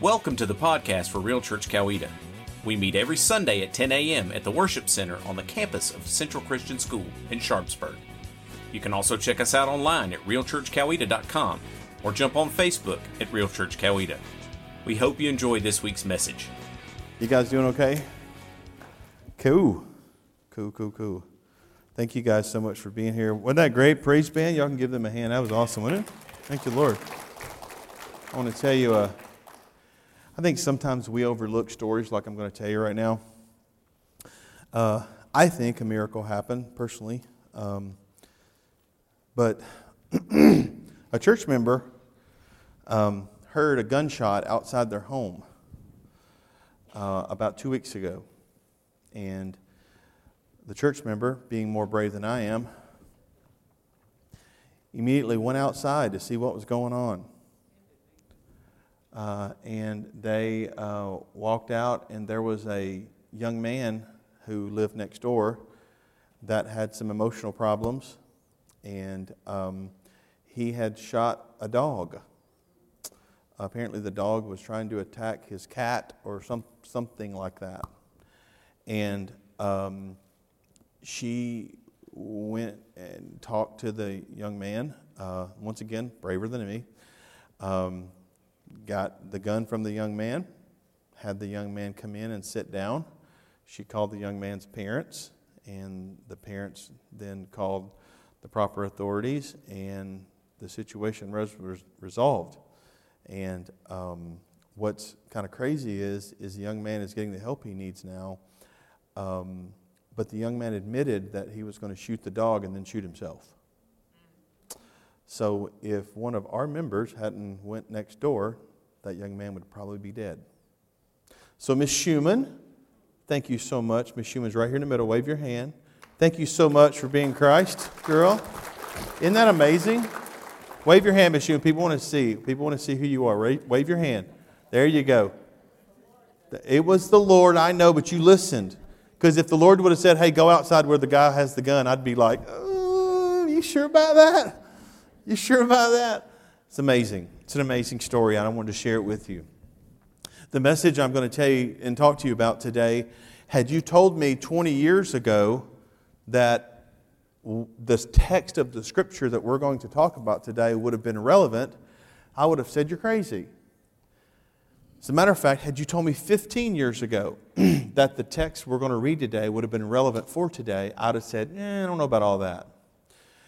Welcome to the podcast for Real Church Coweta. We meet every Sunday at 10 a.m. at the Worship Center on the campus of Central Christian School in Sharpsburg. You can also check us out online at realchurchcoweta.com or jump on Facebook at Real Church Coweta. We hope you enjoy this week's message. You guys doing okay? Cool. Cool, cool, cool. Thank you guys so much for being here. Wasn't that great? Praise band. Y'all can give them a hand. That was awesome, wasn't it? Thank you, Lord. I want to tell you, uh, I think sometimes we overlook stories like I'm going to tell you right now. Uh, I think a miracle happened personally, um, but a church member um, heard a gunshot outside their home uh, about two weeks ago, and the church member, being more brave than I am, immediately went outside to see what was going on. Uh, and they uh, walked out, and there was a young man who lived next door that had some emotional problems, and um, he had shot a dog. Apparently, the dog was trying to attack his cat or some, something like that. And um, she went and talked to the young man, uh, once again, braver than me. Um, got the gun from the young man, had the young man come in and sit down. She called the young man's parents, and the parents then called the proper authorities, and the situation was resolved. And um, what's kind of crazy is, is the young man is getting the help he needs now. Um, but the young man admitted that he was going to shoot the dog and then shoot himself. So if one of our members hadn't went next door, that young man would probably be dead. So Miss Schumann, thank you so much. Miss Schumann's right here in the middle. Wave your hand. Thank you so much for being Christ, girl. Isn't that amazing? Wave your hand, Miss Schumann. People want to see. People want to see who you are. Wave your hand. There you go. It was the Lord, I know, but you listened. Because if the Lord would have said, hey, go outside where the guy has the gun, I'd be like, oh, you sure about that? You sure about that? It's amazing. It's an amazing story, and I wanted to share it with you. The message I'm going to tell you and talk to you about today had you told me 20 years ago that the text of the scripture that we're going to talk about today would have been relevant, I would have said you're crazy. As a matter of fact, had you told me 15 years ago that the text we're going to read today would have been relevant for today, I'd have said, eh, I don't know about all that.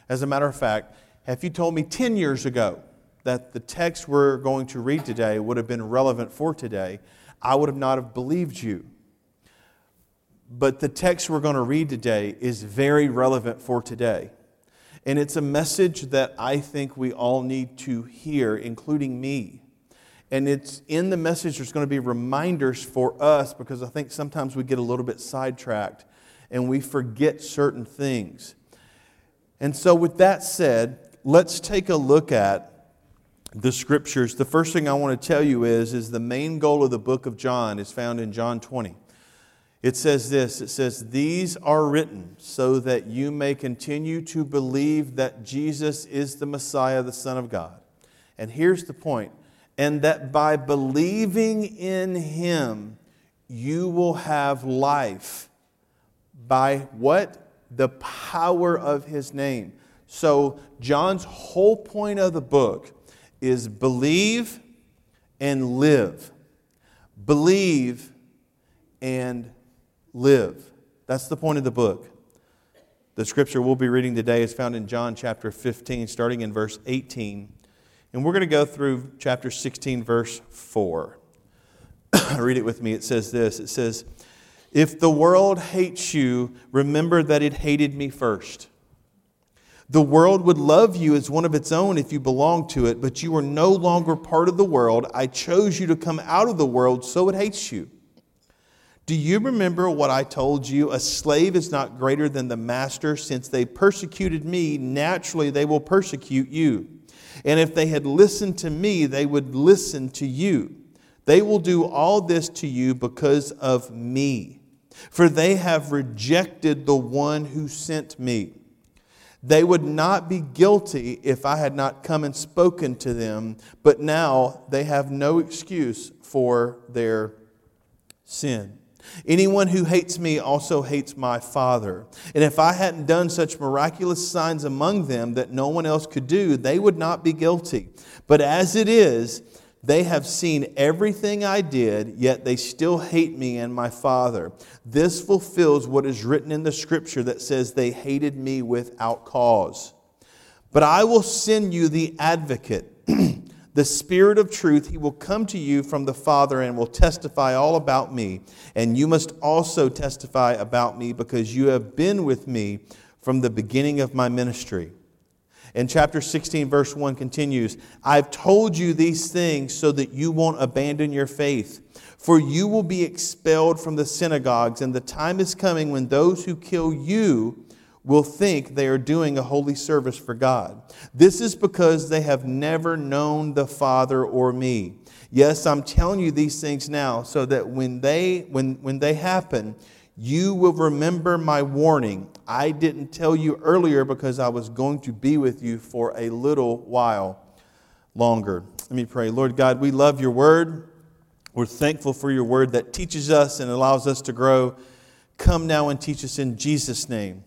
As a matter of fact, if you told me 10 years ago that the text we're going to read today would have been relevant for today, I would have not have believed you. But the text we're going to read today is very relevant for today. And it's a message that I think we all need to hear, including me. And it's in the message, there's going to be reminders for us because I think sometimes we get a little bit sidetracked and we forget certain things. And so, with that said, let's take a look at the scriptures. The first thing I want to tell you is, is the main goal of the book of John is found in John 20. It says this it says, These are written so that you may continue to believe that Jesus is the Messiah, the Son of God. And here's the point and that by believing in him, you will have life. By what? The power of his name. So, John's whole point of the book is believe and live. Believe and live. That's the point of the book. The scripture we'll be reading today is found in John chapter 15, starting in verse 18. And we're going to go through chapter 16, verse 4. Read it with me. It says this It says, If the world hates you, remember that it hated me first. The world would love you as one of its own if you belonged to it, but you are no longer part of the world. I chose you to come out of the world, so it hates you. Do you remember what I told you? A slave is not greater than the master. Since they persecuted me, naturally they will persecute you. And if they had listened to me, they would listen to you. They will do all this to you because of me, for they have rejected the one who sent me. They would not be guilty if I had not come and spoken to them, but now they have no excuse for their sin. Anyone who hates me also hates my Father. And if I hadn't done such miraculous signs among them that no one else could do, they would not be guilty. But as it is, they have seen everything I did, yet they still hate me and my Father. This fulfills what is written in the scripture that says they hated me without cause. But I will send you the advocate, the Spirit of truth. He will come to you from the Father and will testify all about me. And you must also testify about me because you have been with me from the beginning of my ministry. And chapter 16, verse 1 continues I've told you these things so that you won't abandon your faith. For you will be expelled from the synagogues, and the time is coming when those who kill you will think they are doing a holy service for God. This is because they have never known the Father or me. Yes, I'm telling you these things now so that when they when when they happen, you will remember my warning. I didn't tell you earlier because I was going to be with you for a little while longer. Let me pray. Lord God, we love your word. We're thankful for your word that teaches us and allows us to grow. Come now and teach us in Jesus' name.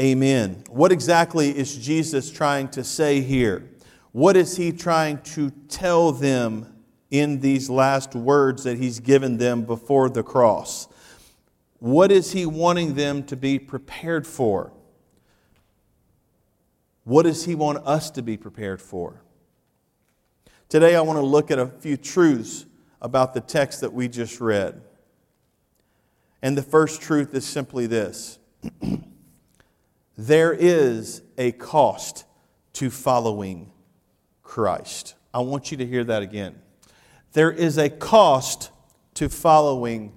Amen. What exactly is Jesus trying to say here? What is he trying to tell them in these last words that he's given them before the cross? What is he wanting them to be prepared for? What does he want us to be prepared for? Today, I want to look at a few truths about the text that we just read. And the first truth is simply this there is a cost to following Christ. I want you to hear that again. There is a cost to following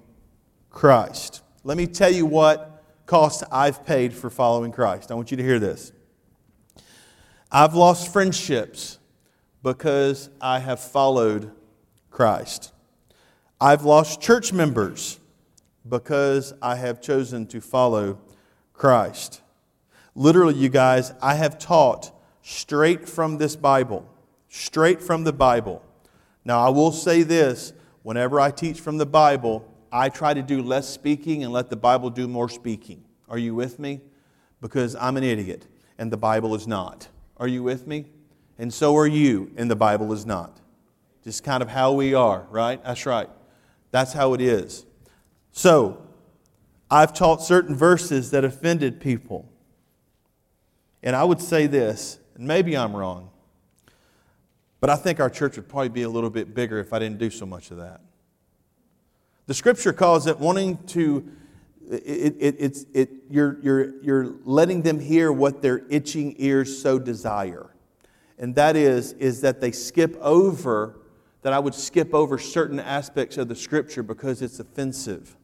Christ. Let me tell you what cost I've paid for following Christ. I want you to hear this. I've lost friendships because I have followed Christ. I've lost church members because I have chosen to follow Christ. Literally, you guys, I have taught straight from this Bible, straight from the Bible. Now, I will say this whenever I teach from the Bible, I try to do less speaking and let the Bible do more speaking. Are you with me? Because I'm an idiot and the Bible is not. Are you with me? And so are you, and the Bible is not. Just kind of how we are, right? That's right. That's how it is. So, I've taught certain verses that offended people. And I would say this, and maybe I'm wrong, but I think our church would probably be a little bit bigger if I didn't do so much of that. The scripture calls it wanting to, it, it, it's, it, you're, you're, you're letting them hear what their itching ears so desire. And that is, is that they skip over, that I would skip over certain aspects of the scripture because it's offensive.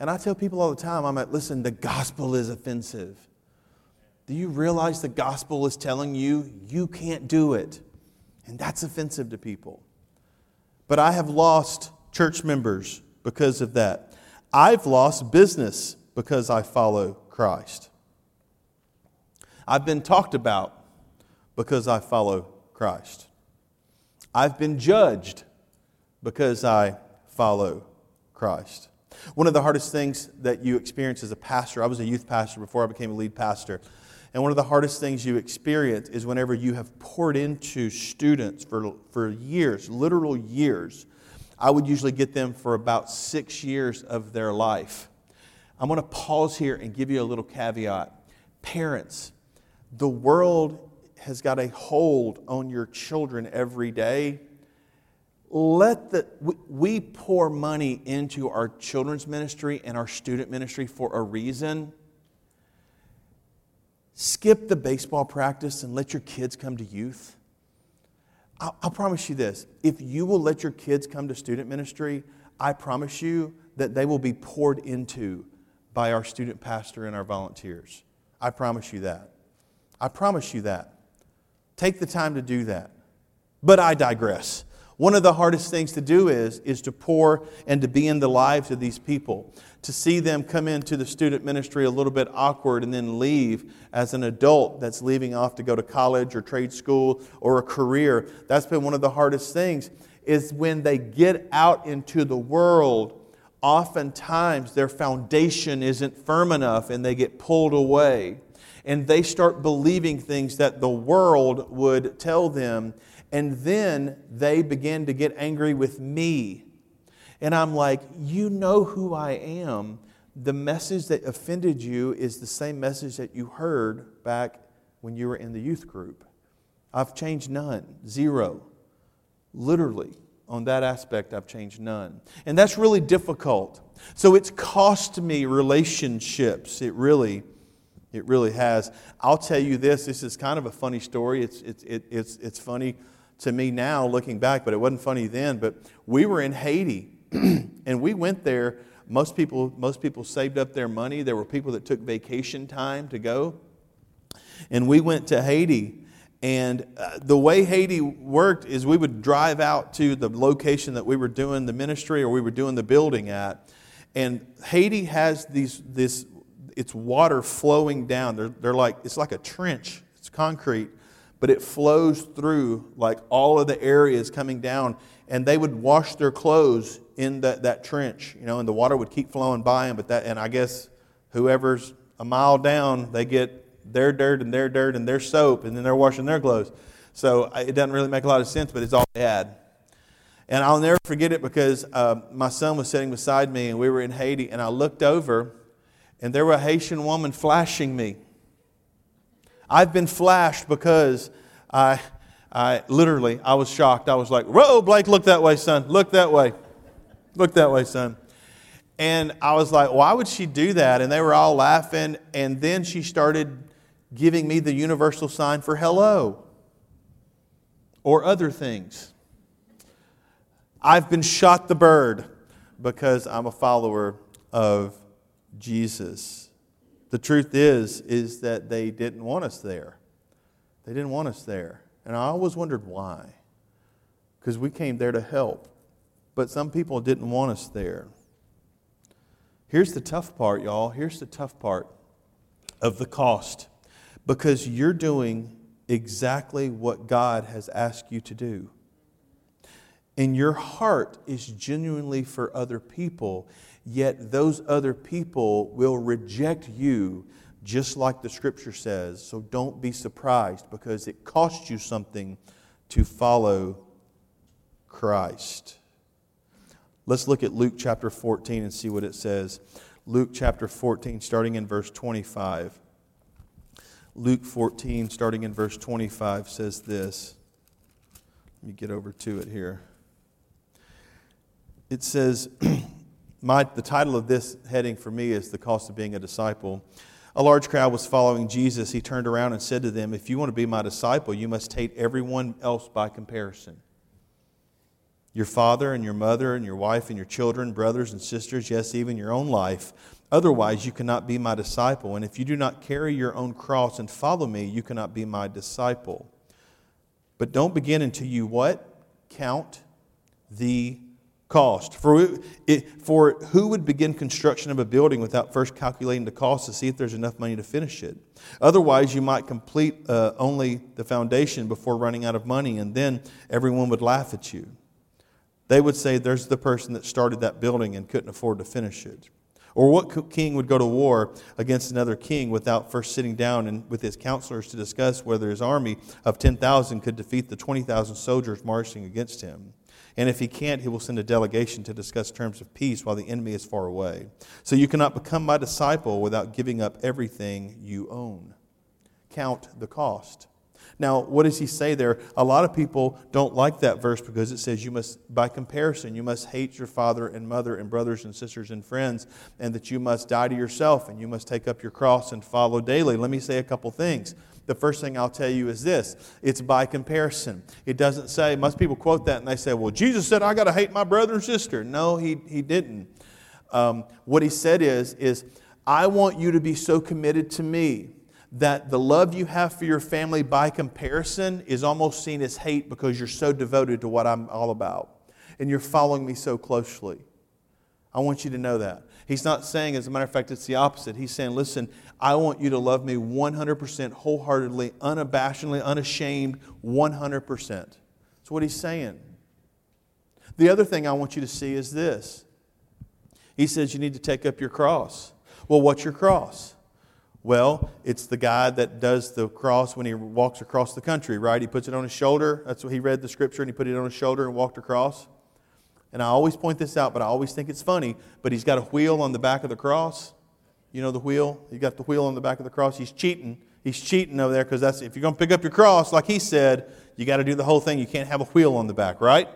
And I tell people all the time, I'm like, listen, the gospel is offensive. Do you realize the gospel is telling you you can't do it? And that's offensive to people. But I have lost church members because of that. I've lost business because I follow Christ. I've been talked about because I follow Christ. I've been judged because I follow Christ. One of the hardest things that you experience as a pastor, I was a youth pastor before I became a lead pastor. And one of the hardest things you experience is whenever you have poured into students for, for years, literal years, I would usually get them for about six years of their life. I'm going to pause here and give you a little caveat. Parents, the world has got a hold on your children every day. Let the, we pour money into our children's ministry and our student ministry for a reason. Skip the baseball practice and let your kids come to youth. I'll, I'll promise you this if you will let your kids come to student ministry, I promise you that they will be poured into by our student pastor and our volunteers. I promise you that. I promise you that. Take the time to do that. But I digress. One of the hardest things to do is, is to pour and to be in the lives of these people. To see them come into the student ministry a little bit awkward and then leave as an adult that's leaving off to go to college or trade school or a career. That's been one of the hardest things is when they get out into the world, oftentimes their foundation isn't firm enough and they get pulled away. And they start believing things that the world would tell them. And then they begin to get angry with me and I'm like, you know who I am. The message that offended you is the same message that you heard back when you were in the youth group. I've changed none, zero. Literally, on that aspect, I've changed none. And that's really difficult. So it's cost me relationships. It really, it really has. I'll tell you this this is kind of a funny story. It's, it's, it, it's, it's funny to me now looking back, but it wasn't funny then. But we were in Haiti and we went there. Most people, most people saved up their money. There were people that took vacation time to go. And we went to Haiti. And uh, the way Haiti worked is we would drive out to the location that we were doing the ministry or we were doing the building at. And Haiti has these, this, it's water flowing down. They're, they're like, it's like a trench, it's concrete, but it flows through like all of the areas coming down. And they would wash their clothes in that, that trench, you know, and the water would keep flowing by them. But that, and I guess whoever's a mile down, they get their dirt and their dirt and their soap, and then they're washing their clothes. So it doesn't really make a lot of sense, but it's all they had. And I'll never forget it because uh, my son was sitting beside me, and we were in Haiti, and I looked over, and there was a Haitian woman flashing me. I've been flashed because I, I literally, I was shocked. I was like, "Whoa, Blake, look that way, son. Look that way." Look that way, son. And I was like, why would she do that? And they were all laughing. And then she started giving me the universal sign for hello or other things. I've been shot the bird because I'm a follower of Jesus. The truth is is that they didn't want us there. They didn't want us there. And I always wondered why. Because we came there to help but some people didn't want us there. Here's the tough part, y'all. Here's the tough part of the cost. Because you're doing exactly what God has asked you to do. And your heart is genuinely for other people, yet those other people will reject you, just like the scripture says. So don't be surprised because it costs you something to follow Christ. Let's look at Luke chapter 14 and see what it says. Luke chapter 14, starting in verse 25. Luke 14, starting in verse 25, says this. Let me get over to it here. It says, my, the title of this heading for me is The Cost of Being a Disciple. A large crowd was following Jesus. He turned around and said to them, If you want to be my disciple, you must hate everyone else by comparison your father and your mother and your wife and your children, brothers and sisters, yes, even your own life. Otherwise, you cannot be my disciple. And if you do not carry your own cross and follow me, you cannot be my disciple. But don't begin until you what? Count the cost. For, it, for who would begin construction of a building without first calculating the cost to see if there's enough money to finish it? Otherwise, you might complete uh, only the foundation before running out of money, and then everyone would laugh at you. They would say, There's the person that started that building and couldn't afford to finish it. Or what king would go to war against another king without first sitting down and with his counselors to discuss whether his army of 10,000 could defeat the 20,000 soldiers marching against him? And if he can't, he will send a delegation to discuss terms of peace while the enemy is far away. So you cannot become my disciple without giving up everything you own. Count the cost. Now, what does he say there? A lot of people don't like that verse because it says you must, by comparison, you must hate your father and mother and brothers and sisters and friends, and that you must die to yourself and you must take up your cross and follow daily. Let me say a couple things. The first thing I'll tell you is this it's by comparison. It doesn't say, most people quote that and they say, well, Jesus said, I got to hate my brother and sister. No, he, he didn't. Um, what he said is, is, I want you to be so committed to me that the love you have for your family by comparison is almost seen as hate because you're so devoted to what I'm all about and you're following me so closely. I want you to know that. He's not saying, as a matter of fact, it's the opposite. He's saying, listen, I want you to love me 100%, wholeheartedly, unabashedly, unashamed, 100%. That's what he's saying. The other thing I want you to see is this. He says you need to take up your cross. Well, what's your cross? Well, it's the guy that does the cross when he walks across the country, right? He puts it on his shoulder. That's what he read the scripture and he put it on his shoulder and walked across. And I always point this out, but I always think it's funny. But he's got a wheel on the back of the cross. You know the wheel? He got the wheel on the back of the cross. He's cheating. He's cheating over there because that's if you're going to pick up your cross, like he said, you got to do the whole thing. You can't have a wheel on the back, right?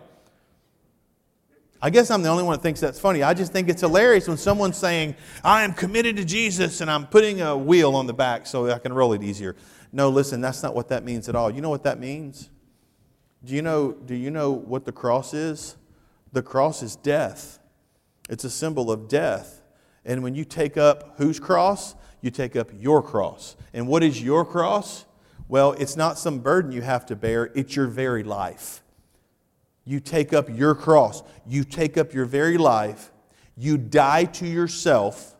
I guess I'm the only one that thinks that's funny. I just think it's hilarious when someone's saying, I am committed to Jesus and I'm putting a wheel on the back so I can roll it easier. No, listen, that's not what that means at all. You know what that means? Do you know, do you know what the cross is? The cross is death, it's a symbol of death. And when you take up whose cross? You take up your cross. And what is your cross? Well, it's not some burden you have to bear, it's your very life. You take up your cross, you take up your very life, you die to yourself,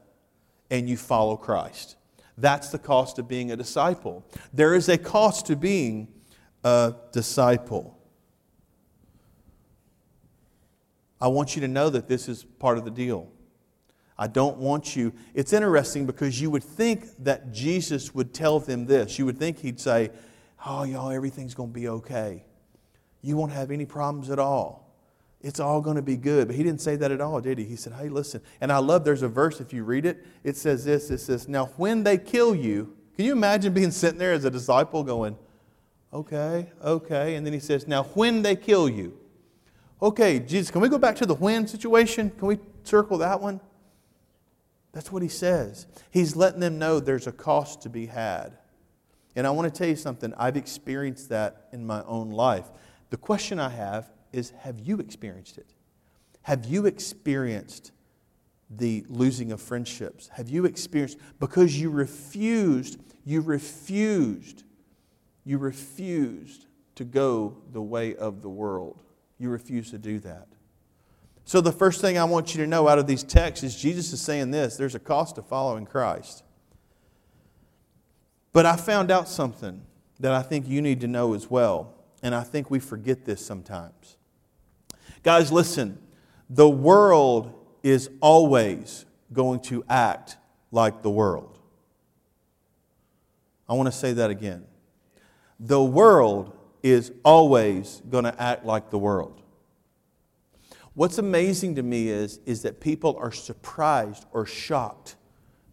and you follow Christ. That's the cost of being a disciple. There is a cost to being a disciple. I want you to know that this is part of the deal. I don't want you. It's interesting because you would think that Jesus would tell them this. You would think he'd say, Oh, y'all, everything's going to be okay you won't have any problems at all. It's all going to be good. But he didn't say that at all, did he? He said, hey, listen. And I love there's a verse, if you read it, it says this it says, Now, when they kill you, can you imagine being sitting there as a disciple going, Okay, okay. And then he says, Now, when they kill you, okay, Jesus, can we go back to the when situation? Can we circle that one? That's what he says. He's letting them know there's a cost to be had. And I want to tell you something, I've experienced that in my own life. The question I have is have you experienced it? Have you experienced the losing of friendships? Have you experienced, because you refused, you refused, you refused to go the way of the world. You refused to do that. So, the first thing I want you to know out of these texts is Jesus is saying this there's a cost to following Christ. But I found out something that I think you need to know as well. And I think we forget this sometimes. Guys, listen, the world is always going to act like the world. I want to say that again. The world is always going to act like the world. What's amazing to me is, is that people are surprised or shocked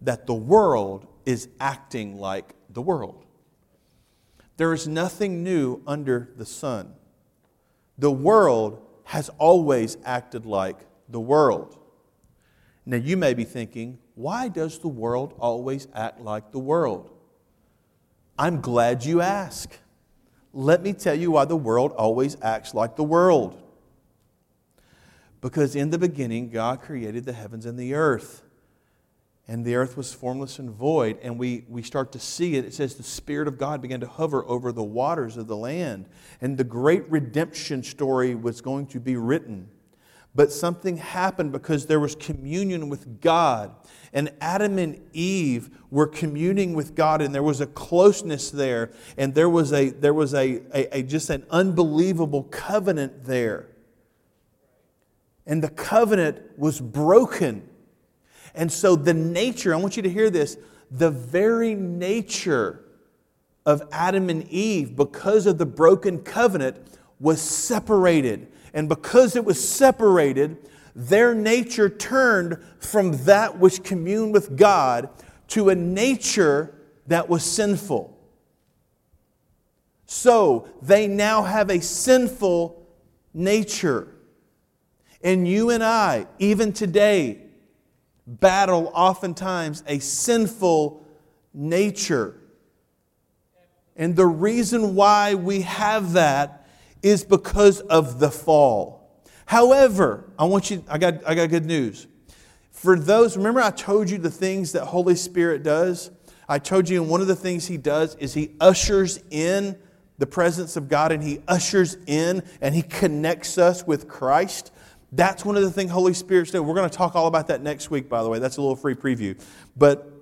that the world is acting like the world. There is nothing new under the sun. The world has always acted like the world. Now, you may be thinking, why does the world always act like the world? I'm glad you ask. Let me tell you why the world always acts like the world. Because in the beginning, God created the heavens and the earth and the earth was formless and void. And we, we start to see it. It says the Spirit of God began to hover over the waters of the land. And the great redemption story was going to be written. But something happened because there was communion with God. And Adam and Eve were communing with God, and there was a closeness there, and there was a there was a, a, a just an unbelievable covenant there. And the covenant was broken and so, the nature, I want you to hear this the very nature of Adam and Eve, because of the broken covenant, was separated. And because it was separated, their nature turned from that which communed with God to a nature that was sinful. So they now have a sinful nature. And you and I, even today, battle oftentimes a sinful nature. And the reason why we have that is because of the fall. However, I want you, I got, I got good news. For those, remember I told you the things that Holy Spirit does? I told you, and one of the things He does is He ushers in the presence of God and He ushers in and He connects us with Christ. That's one of the things Holy Spirit's doing. We're going to talk all about that next week, by the way. That's a little free preview. But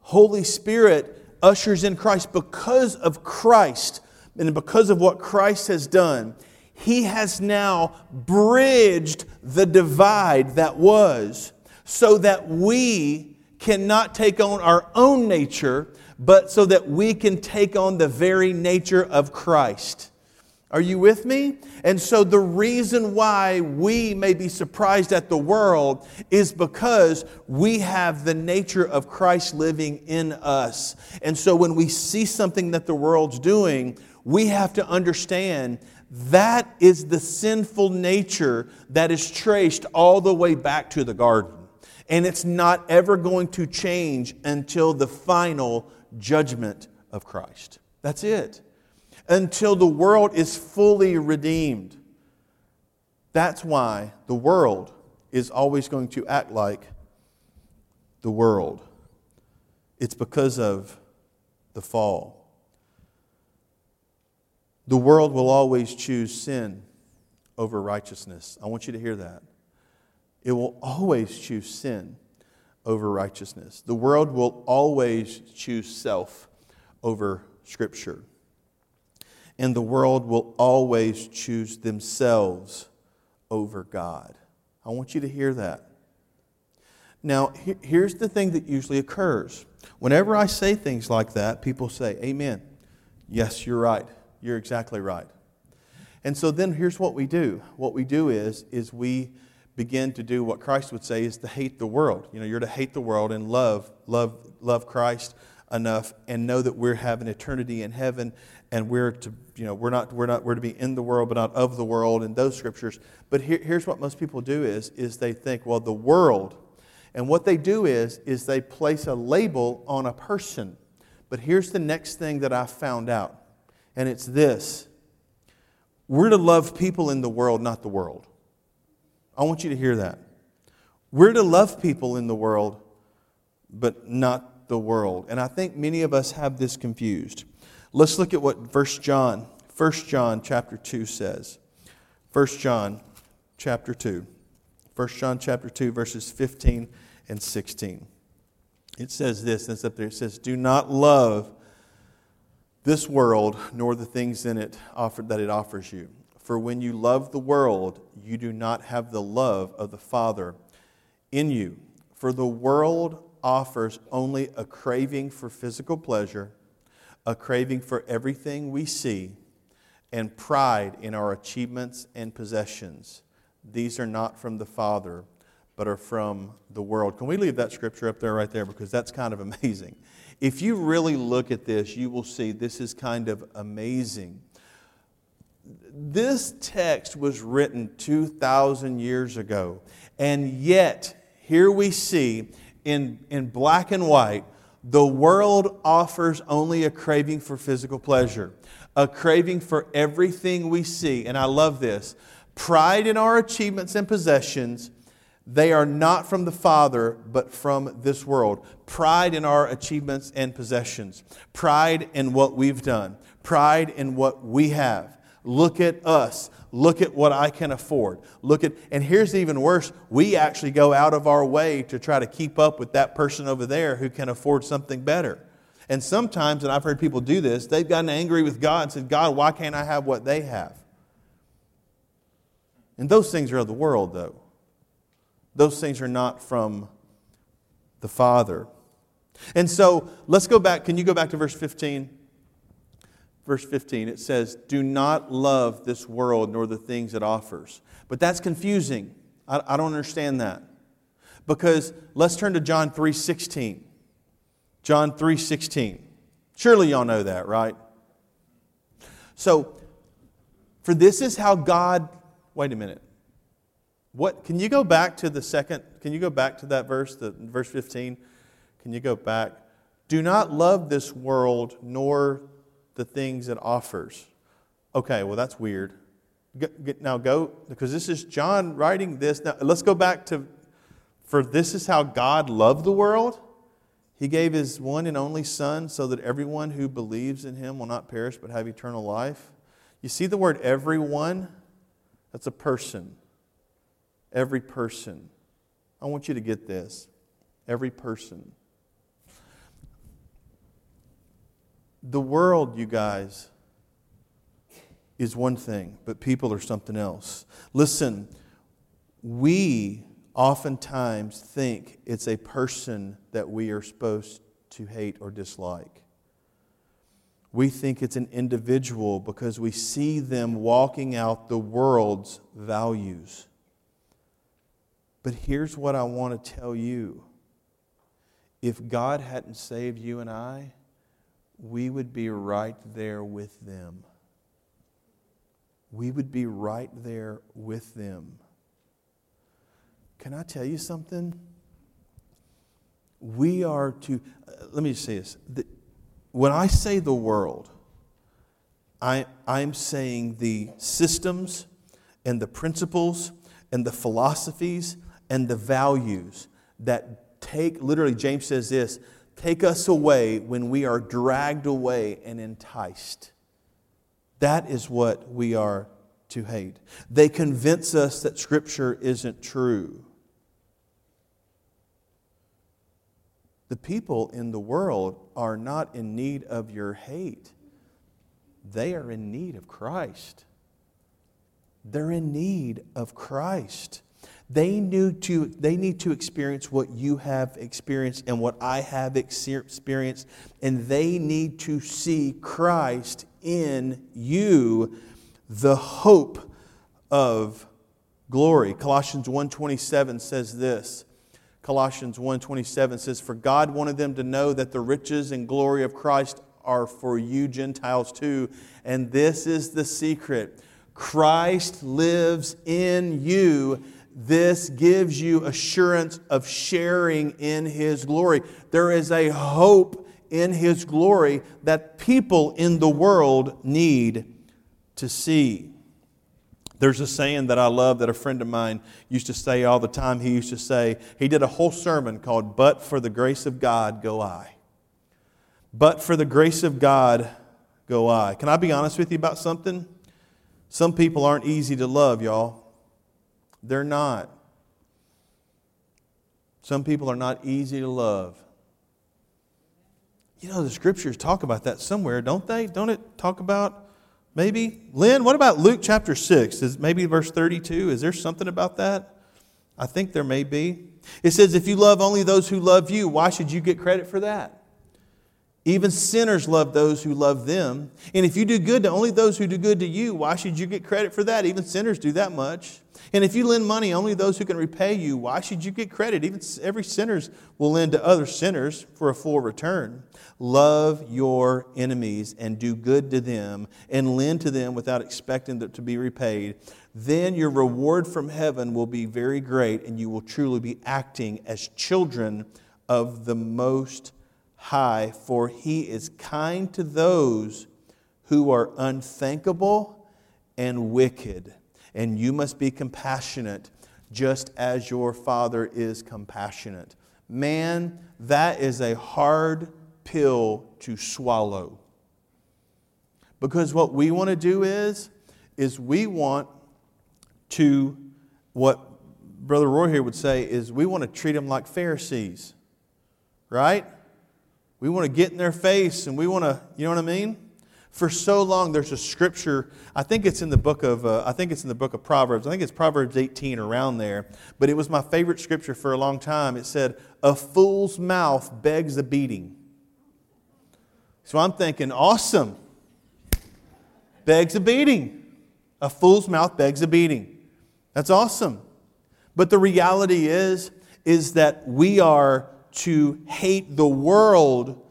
Holy Spirit ushers in Christ because of Christ and because of what Christ has done. He has now bridged the divide that was so that we cannot take on our own nature, but so that we can take on the very nature of Christ. Are you with me? And so, the reason why we may be surprised at the world is because we have the nature of Christ living in us. And so, when we see something that the world's doing, we have to understand that is the sinful nature that is traced all the way back to the garden. And it's not ever going to change until the final judgment of Christ. That's it until the world is fully redeemed. That's why the world is always going to act like the world. It's because of the fall. The world will always choose sin over righteousness. I want you to hear that. It will always choose sin over righteousness. The world will always choose self over Scripture and the world will always choose themselves over God. I want you to hear that. Now, here's the thing that usually occurs. Whenever I say things like that, people say, Amen. Yes, you're right. You're exactly right. And so then here's what we do. What we do is, is we begin to do what Christ would say is to hate the world. You know, you're to hate the world and love, love, love Christ enough and know that we're having eternity in heaven and we're to you know we're not we're not we're to be in the world but not of the world and those scriptures. But here, here's what most people do is is they think well the world and what they do is is they place a label on a person. But here's the next thing that i found out and it's this. We're to love people in the world not the world. I want you to hear that. We're to love people in the world but not the world. And i think many of us have this confused Let's look at what First John, 1 John chapter 2 says. 1 John chapter 2. 1 John chapter 2, verses 15 and 16. It says this, and it's up there. It says, Do not love this world nor the things in it offered, that it offers you. For when you love the world, you do not have the love of the Father in you. For the world offers only a craving for physical pleasure a craving for everything we see, and pride in our achievements and possessions. These are not from the Father, but are from the world. Can we leave that scripture up there right there? Because that's kind of amazing. If you really look at this, you will see this is kind of amazing. This text was written 2,000 years ago, and yet here we see in, in black and white the world offers only a craving for physical pleasure, a craving for everything we see. And I love this pride in our achievements and possessions. They are not from the Father, but from this world. Pride in our achievements and possessions. Pride in what we've done. Pride in what we have. Look at us. Look at what I can afford. Look at, and here's even worse we actually go out of our way to try to keep up with that person over there who can afford something better. And sometimes, and I've heard people do this, they've gotten angry with God and said, God, why can't I have what they have? And those things are of the world, though. Those things are not from the Father. And so let's go back. Can you go back to verse 15? Verse 15, it says, Do not love this world nor the things it offers. But that's confusing. I, I don't understand that. Because let's turn to John 3.16. John 3.16. Surely y'all know that, right? So, for this is how God, wait a minute. What, can you go back to the second, can you go back to that verse, the, verse 15? Can you go back? Do not love this world nor the things it offers. Okay, well, that's weird. Now go, because this is John writing this. Now let's go back to, for this is how God loved the world. He gave his one and only Son so that everyone who believes in him will not perish but have eternal life. You see the word everyone? That's a person. Every person. I want you to get this. Every person. The world, you guys, is one thing, but people are something else. Listen, we oftentimes think it's a person that we are supposed to hate or dislike. We think it's an individual because we see them walking out the world's values. But here's what I want to tell you if God hadn't saved you and I, we would be right there with them. We would be right there with them. Can I tell you something? We are to, uh, let me just say this. The, when I say the world, I, I'm saying the systems and the principles and the philosophies and the values that take, literally, James says this take us away when we are dragged away and enticed. That is what we are to hate. They convince us that Scripture isn't true. The people in the world are not in need of your hate, they are in need of Christ. They're in need of Christ. They, need to, they need to experience what you have experienced and what I have experienced, and they need to see Christ in you, the hope of glory. Colossians 1:27 says this. Colossians 1:27 says for God wanted them to know that the riches and glory of Christ are for you Gentiles too and this is the secret Christ lives in you this gives you assurance of sharing in his glory there is a hope in his glory that people in the world need to see there's a saying that I love that a friend of mine used to say all the time. He used to say, he did a whole sermon called, But for the grace of God go I. But for the grace of God go I. Can I be honest with you about something? Some people aren't easy to love, y'all. They're not. Some people are not easy to love. You know, the scriptures talk about that somewhere, don't they? Don't it talk about Maybe. Lynn, what about Luke chapter 6? Is maybe verse 32? Is there something about that? I think there may be. It says, If you love only those who love you, why should you get credit for that? Even sinners love those who love them. And if you do good to only those who do good to you, why should you get credit for that? Even sinners do that much. And if you lend money only those who can repay you, why should you get credit? Even every sinners will lend to other sinners for a full return. Love your enemies and do good to them and lend to them without expecting to be repaid. Then your reward from heaven will be very great and you will truly be acting as children of the Most High, for He is kind to those who are unthinkable and wicked and you must be compassionate just as your Father is compassionate. Man, that is a hard pill to swallow. Because what we want to do is, is we want to, what Brother Roy here would say, is we want to treat them like Pharisees, right? We want to get in their face and we want to, you know what I mean? For so long there's a scripture i think it's in the book of uh, i think it's in the book of proverbs i think it's proverbs 18 around there but it was my favorite scripture for a long time. It said a fool's mouth begs a beating. So i'm thinking awesome. Begs a beating. A fool's mouth begs a beating. That's awesome. But the reality is is that we are to hate the world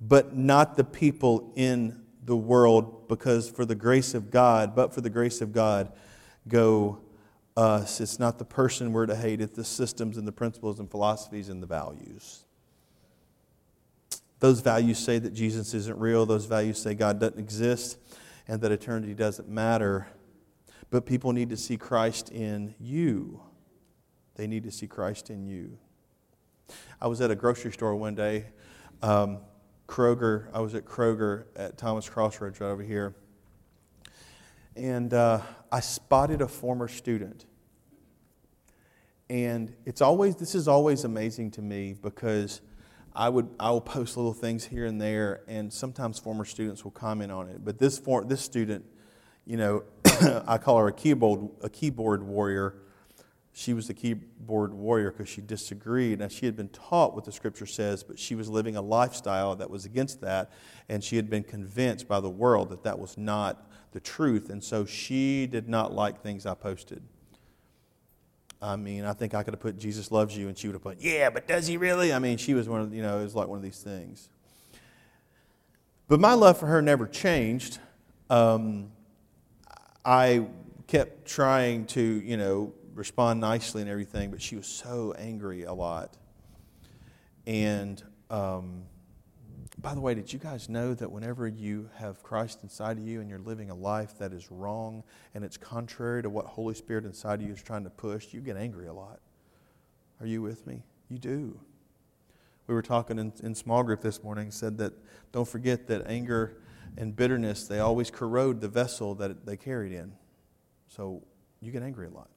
but not the people in the world because for the grace of God, but for the grace of God, go us. It's not the person we're to hate, it's the systems and the principles and philosophies and the values. Those values say that Jesus isn't real. Those values say God doesn't exist and that eternity doesn't matter. But people need to see Christ in you. They need to see Christ in you. I was at a grocery store one day. Um, Kroger. I was at Kroger at Thomas Crossroads right over here. And uh, I spotted a former student. And it's always, this is always amazing to me because I would, I will post little things here and there, and sometimes former students will comment on it. But this, for, this student, you know, I call her a keyboard, a keyboard warrior. She was the keyboard warrior because she disagreed. Now, she had been taught what the scripture says, but she was living a lifestyle that was against that, and she had been convinced by the world that that was not the truth. And so she did not like things I posted. I mean, I think I could have put Jesus loves you, and she would have put, yeah, but does he really? I mean, she was one of, you know, it was like one of these things. But my love for her never changed. Um, I kept trying to, you know, respond nicely and everything, but she was so angry a lot. And um, by the way, did you guys know that whenever you have Christ inside of you and you're living a life that is wrong and it's contrary to what Holy Spirit inside of you is trying to push, you get angry a lot? Are you with me? You do. We were talking in, in small group this morning, said that don't forget that anger and bitterness, they always corrode the vessel that they carried in. So you get angry a lot.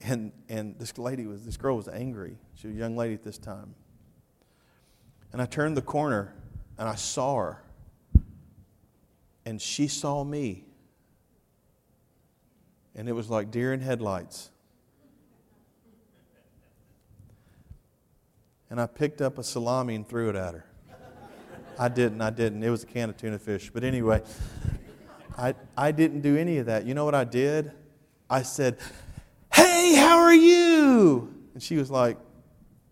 And, and this lady was, this girl was angry. She was a young lady at this time. And I turned the corner and I saw her. And she saw me. And it was like deer in headlights. And I picked up a salami and threw it at her. I didn't, I didn't. It was a can of tuna fish. But anyway, I, I didn't do any of that. You know what I did? I said, Hey, how are you? And she was like,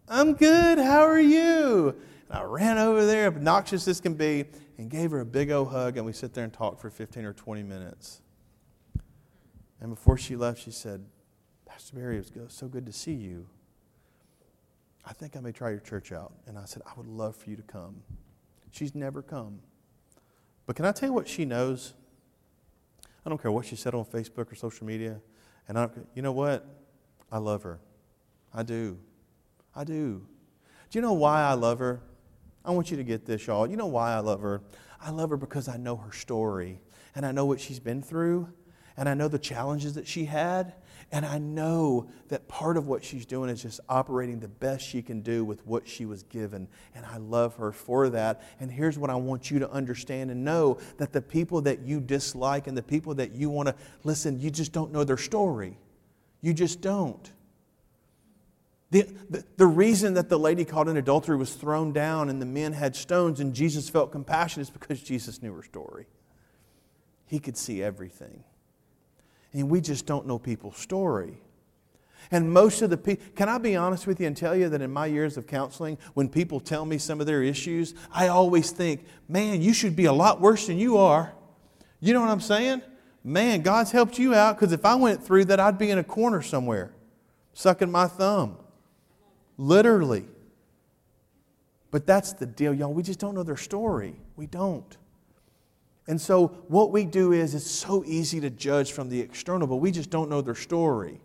I'm good. How are you? And I ran over there, obnoxious as can be, and gave her a big old hug, and we sit there and talked for 15 or 20 minutes. And before she left, she said, Pastor Barry, it was so good to see you. I think I may try your church out. And I said, I would love for you to come. She's never come. But can I tell you what she knows? I don't care what she said on Facebook or social media. And I, you know what? I love her. I do. I do. Do you know why I love her? I want you to get this, y'all. You know why I love her? I love her because I know her story and I know what she's been through and I know the challenges that she had. And I know that part of what she's doing is just operating the best she can do with what she was given. And I love her for that. And here's what I want you to understand and know that the people that you dislike and the people that you want to listen, you just don't know their story. You just don't. The, the, the, reason that the lady caught in adultery was thrown down and the men had stones and Jesus felt compassion is because Jesus knew her story. He could see everything. And we just don't know people's story. And most of the people, can I be honest with you and tell you that in my years of counseling, when people tell me some of their issues, I always think, man, you should be a lot worse than you are. You know what I'm saying? Man, God's helped you out because if I went through that, I'd be in a corner somewhere, sucking my thumb. Literally. But that's the deal, y'all. We just don't know their story. We don't. And so what we do is it's so easy to judge from the external, but we just don't know their story.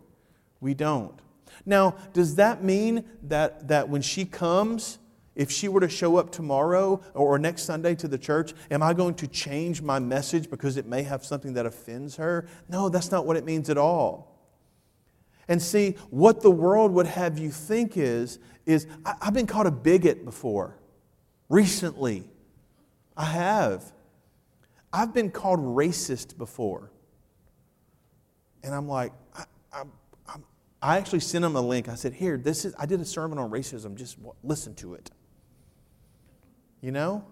We don't. Now, does that mean that, that when she comes, if she were to show up tomorrow or next Sunday to the church, am I going to change my message because it may have something that offends her? No, that's not what it means at all. And see, what the world would have you think is, is I, have been called a bigot before. Recently. I have. I've been called racist before. And I'm like, I, I, I actually sent him a link. I said, here, this is, I did a sermon on racism. Just listen to it. You know?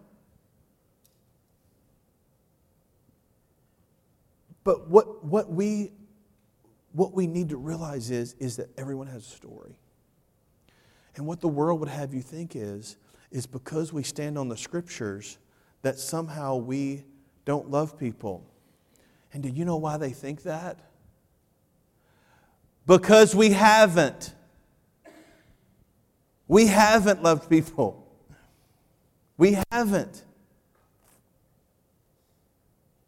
But what, what we what we need to realize is, is that everyone has a story. And what the world would have you think is, is because we stand on the scriptures, that somehow we don't love people. And do you know why they think that? Because we haven't. We haven't loved people. We haven't.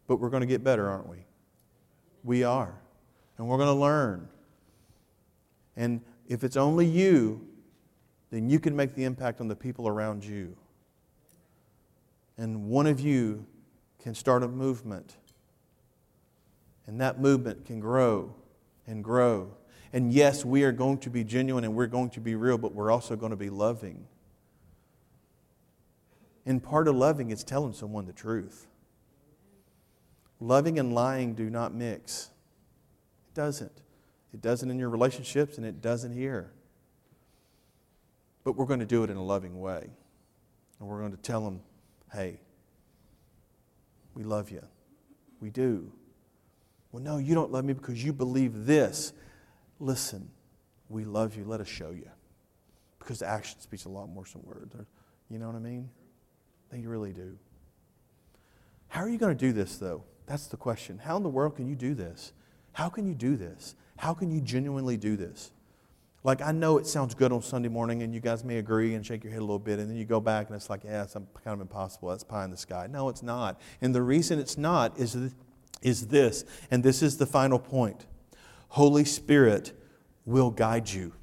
But we're going to get better, aren't we? We are and we're going to learn. And if it's only you, then you can make the impact on the people around you. And one of you can start a movement. And that movement can grow and grow. And yes, we are going to be genuine and we're going to be real, but we're also going to be loving. And part of loving is telling someone the truth. Loving and lying do not mix. It doesn't. It doesn't in your relationships and it doesn't here. But we're going to do it in a loving way. And we're going to tell them, hey, we love you. We do. Well, no, you don't love me because you believe this. Listen, we love you. Let us show you. Because action speaks a lot more than words. You know what I mean? They really do. How are you going to do this, though? That's the question. How in the world can you do this? How can you do this? How can you genuinely do this? Like, I know it sounds good on Sunday morning, and you guys may agree and shake your head a little bit, and then you go back and it's like, yeah, it's kind of impossible. That's pie in the sky. No, it's not. And the reason it's not is, is this, and this is the final point Holy Spirit will guide you.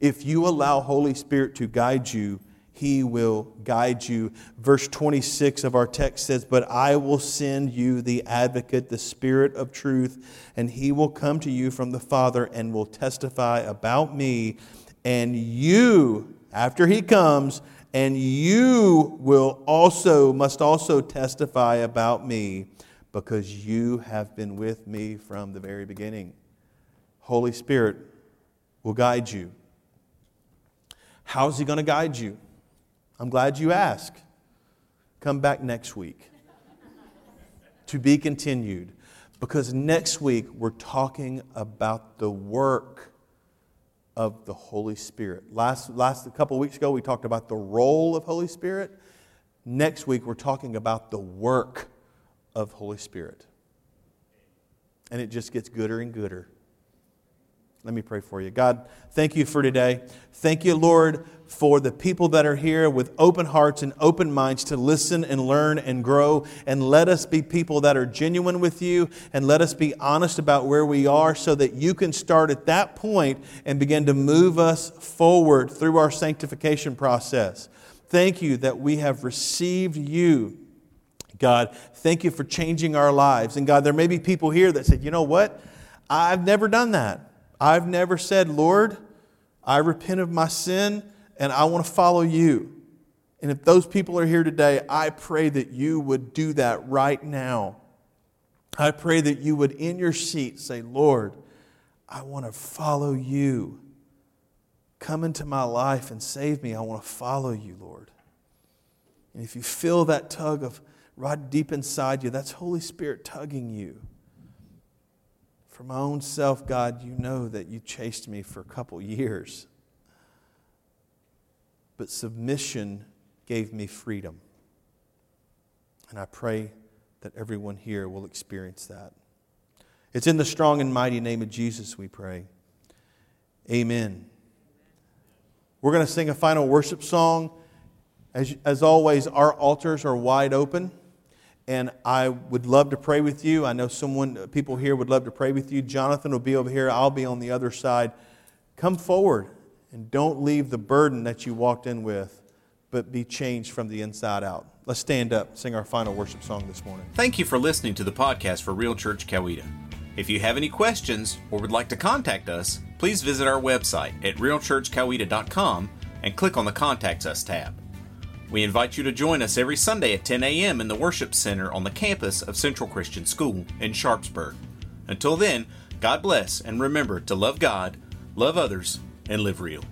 If you allow Holy Spirit to guide you, he will guide you. Verse 26 of our text says, But I will send you the advocate, the Spirit of truth, and he will come to you from the Father and will testify about me. And you, after he comes, and you will also, must also testify about me because you have been with me from the very beginning. Holy Spirit will guide you. How's he going to guide you? I'm glad you asked. Come back next week. to be continued. Because next week we're talking about the work of the Holy Spirit. Last, last a couple weeks ago we talked about the role of Holy Spirit. Next week we're talking about the work of Holy Spirit. And it just gets gooder and gooder. Let me pray for you. God, thank you for today. Thank you, Lord, for the people that are here with open hearts and open minds to listen and learn and grow. And let us be people that are genuine with you and let us be honest about where we are so that you can start at that point and begin to move us forward through our sanctification process. Thank you that we have received you. God, thank you for changing our lives. And God, there may be people here that said, you know what? I've never done that. I've never said, Lord, I repent of my sin and I want to follow you. And if those people are here today, I pray that you would do that right now. I pray that you would, in your seat, say, Lord, I want to follow you. Come into my life and save me. I want to follow you, Lord. And if you feel that tug of right deep inside you, that's Holy Spirit tugging you. For my own self, God, you know that you chased me for a couple years. But submission gave me freedom. And I pray that everyone here will experience that. It's in the strong and mighty name of Jesus we pray. Amen. We're going to sing a final worship song. As, as always, our altars are wide open and I would love to pray with you. I know someone, people here would love to pray with you. Jonathan will be over here. I'll be on the other side. Come forward and don't leave the burden that you walked in with, but be changed from the inside out. Let's stand up, sing our final worship song this morning. Thank you for listening to the podcast for Real Church Coweta. If you have any questions or would like to contact us, please visit our website at realchurchcoweta.com and click on the Contact Us tab. We invite you to join us every Sunday at 10 a.m. in the Worship Center on the campus of Central Christian School in Sharpsburg. Until then, God bless and remember to love God, love others, and live real.